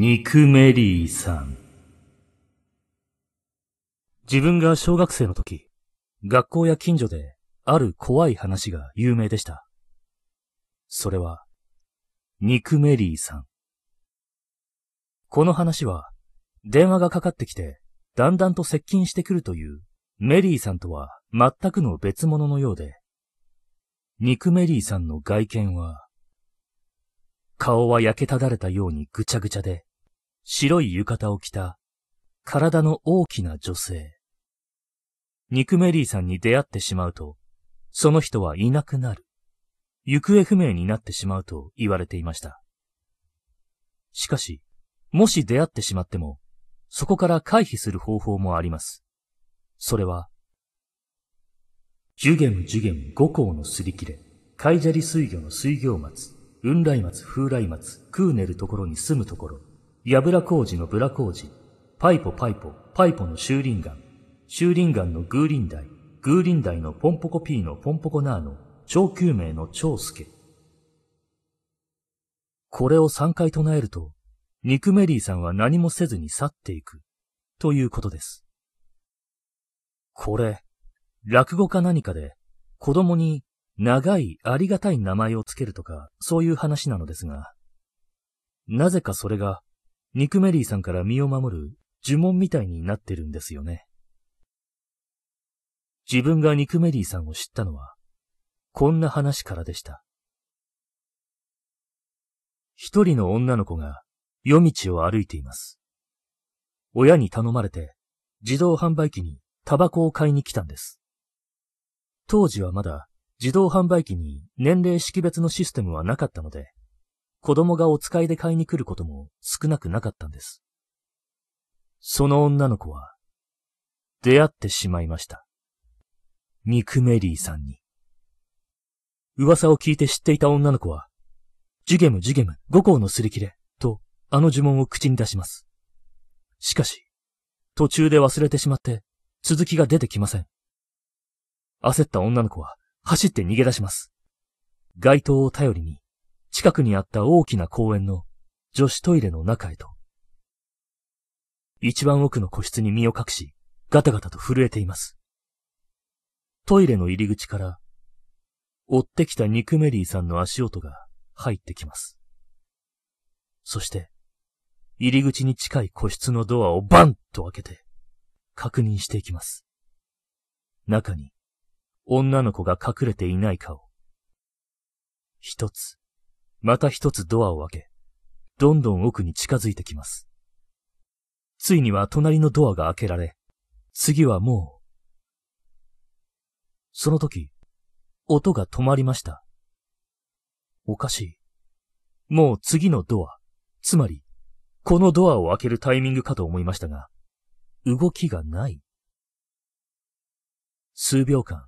ニクメリーさん。自分が小学生の時、学校や近所である怖い話が有名でした。それは、ニクメリーさん。この話は、電話がかかってきて、だんだんと接近してくるというメリーさんとは全くの別物のようで、ニクメリーさんの外見は、顔は焼けただれたようにぐちゃぐちゃで、白い浴衣を着た、体の大きな女性。ニクメリーさんに出会ってしまうと、その人はいなくなる。行方不明になってしまうと言われていました。しかし、もし出会ってしまっても、そこから回避する方法もあります。それは、ジュゲムジュゲム五行のすり切れ、カイジャリ水魚の水行松、雲来松、風来松、クーネルところに住むところ、ヤブラ工事のブラ工事、パイポパイポ、パイポのシューリンガン、シューリンガンのグーリンダイ、グーリンダイのポンポコピーのポンポコナーの、超救命の超助。これを3回唱えると、ニクメリーさんは何もせずに去っていく、ということです。これ、落語か何かで、子供に長いありがたい名前をつけるとか、そういう話なのですが、なぜかそれが、ニクメリーさんから身を守る呪文みたいになってるんですよね。自分がニクメリーさんを知ったのは、こんな話からでした。一人の女の子が夜道を歩いています。親に頼まれて自動販売機にタバコを買いに来たんです。当時はまだ自動販売機に年齢識別のシステムはなかったので、子供がお使いで買いに来ることも少なくなかったんです。その女の子は、出会ってしまいました。ニクメリーさんに。噂を聞いて知っていた女の子は、ジュゲムジュゲム五行のすり切れ、とあの呪文を口に出します。しかし、途中で忘れてしまって、続きが出てきません。焦った女の子は、走って逃げ出します。街灯を頼りに、近くにあった大きな公園の女子トイレの中へと。一番奥の個室に身を隠し、ガタガタと震えています。トイレの入り口から、追ってきたニクメリーさんの足音が入ってきます。そして、入り口に近い個室のドアをバンと開けて、確認していきます。中に、女の子が隠れていないかを。一つ、また一つドアを開け、どんどん奥に近づいてきます。ついには隣のドアが開けられ、次はもう。その時、音が止まりました。おかしい。もう次のドア、つまり、このドアを開けるタイミングかと思いましたが、動きがない。数秒間、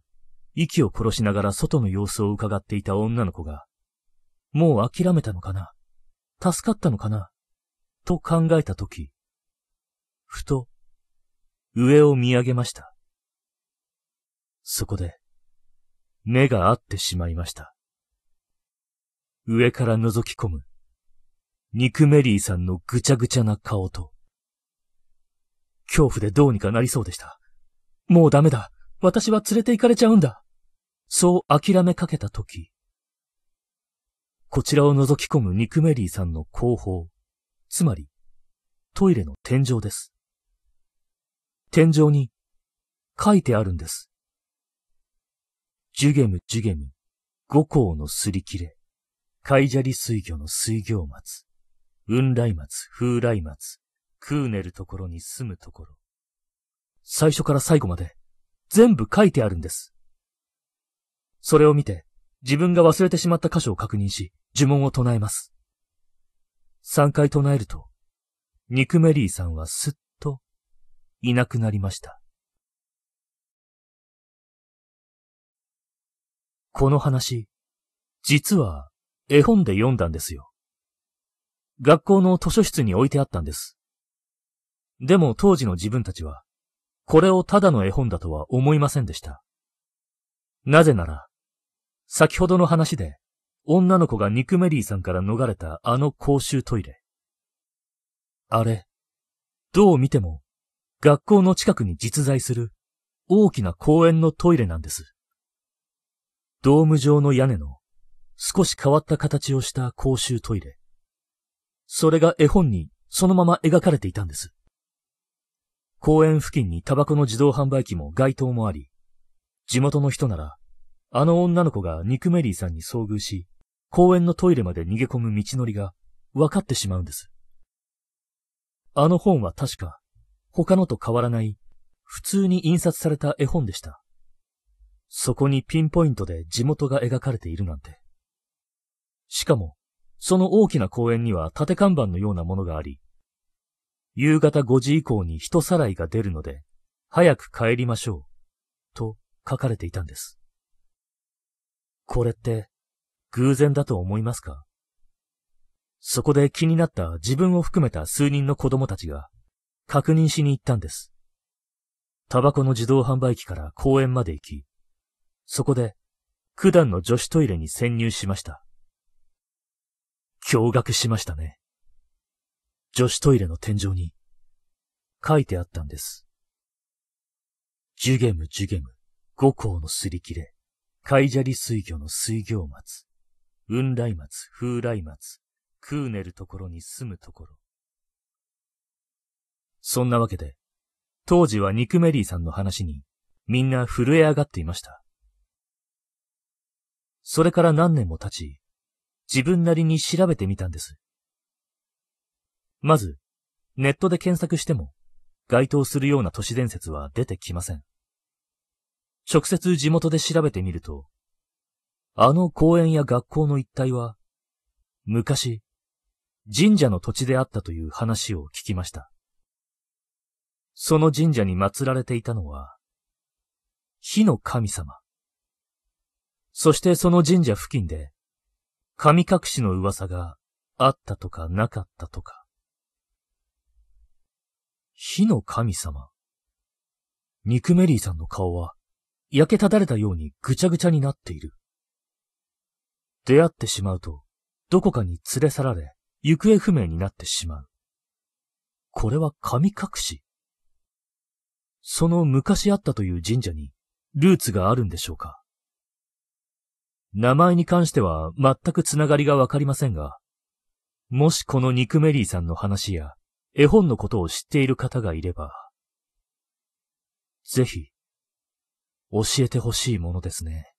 息を殺しながら外の様子を伺っていた女の子が、もう諦めたのかな？助かったのかな？と考えたとき、ふと、上を見上げました。そこで、目が合ってしまいました。上から覗き込む、ニクメリーさんのぐちゃぐちゃな顔と、恐怖でどうにかなりそうでした。もうダメだ。私は連れて行かれちゃうんだ。そう諦めかけたとき、こちらを覗き込むニクメリーさんの後方、つまり、トイレの天井です。天井に書いてあるんです。ジュゲムジュゲム、五行のすり切れ、カイジャリ水魚の水行松、雲来松、風来松、クーネルところに住むところ。最初から最後まで全部書いてあるんです。それを見て自分が忘れてしまった箇所を確認し、呪文を唱えます。三回唱えると、ニクメリーさんはすっといなくなりました。この話、実は絵本で読んだんですよ。学校の図書室に置いてあったんです。でも当時の自分たちは、これをただの絵本だとは思いませんでした。なぜなら、先ほどの話で、女の子がニクメリーさんから逃れたあの公衆トイレ。あれ、どう見ても学校の近くに実在する大きな公園のトイレなんです。ドーム状の屋根の少し変わった形をした公衆トイレ。それが絵本にそのまま描かれていたんです。公園付近にタバコの自動販売機も街灯もあり、地元の人なら、あの女の子がニクメリーさんに遭遇し、公園のトイレまで逃げ込む道のりが分かってしまうんです。あの本は確か、他のと変わらない、普通に印刷された絵本でした。そこにピンポイントで地元が描かれているなんて。しかも、その大きな公園には縦看板のようなものがあり、夕方5時以降に人さらいが出るので、早く帰りましょう、と書かれていたんです。これって、偶然だと思いますか？そこで気になった自分を含めた数人の子供たちが、確認しに行ったんです。タバコの自動販売機から公園まで行き、そこで、九段の女子トイレに潜入しました。驚愕しましたね。女子トイレの天井に書いてあったんです。ジュゲムジュゲム、五行のすり切れ、海砂利水魚の水行松、雲来松、風来松、クーネルところに住むところ。そんなわけで、当時はニクメリーさんの話にみんな震え上がっていました。それから何年も経ち、自分なりに調べてみたんです。まず、ネットで検索しても、該当するような都市伝説は出てきません。直接地元で調べてみると、あの公園や学校の一帯は、昔、神社の土地であったという話を聞きました。その神社に祀られていたのは、火の神様。そしてその神社付近で、神隠しの噂があったとかなかったとか。火の神様。ニクメリーさんの顔は、焼けただれたようにぐちゃぐちゃになっている。出会ってしまうと、どこかに連れ去られ、行方不明になってしまう。これは神隠しその昔あったという神社に、ルーツがあるんでしょうか名前に関しては全くつながりがわかりませんが、もしこのニクメリーさんの話や、絵本のことを知っている方がいれば、ぜひ、教えてほしいものですね。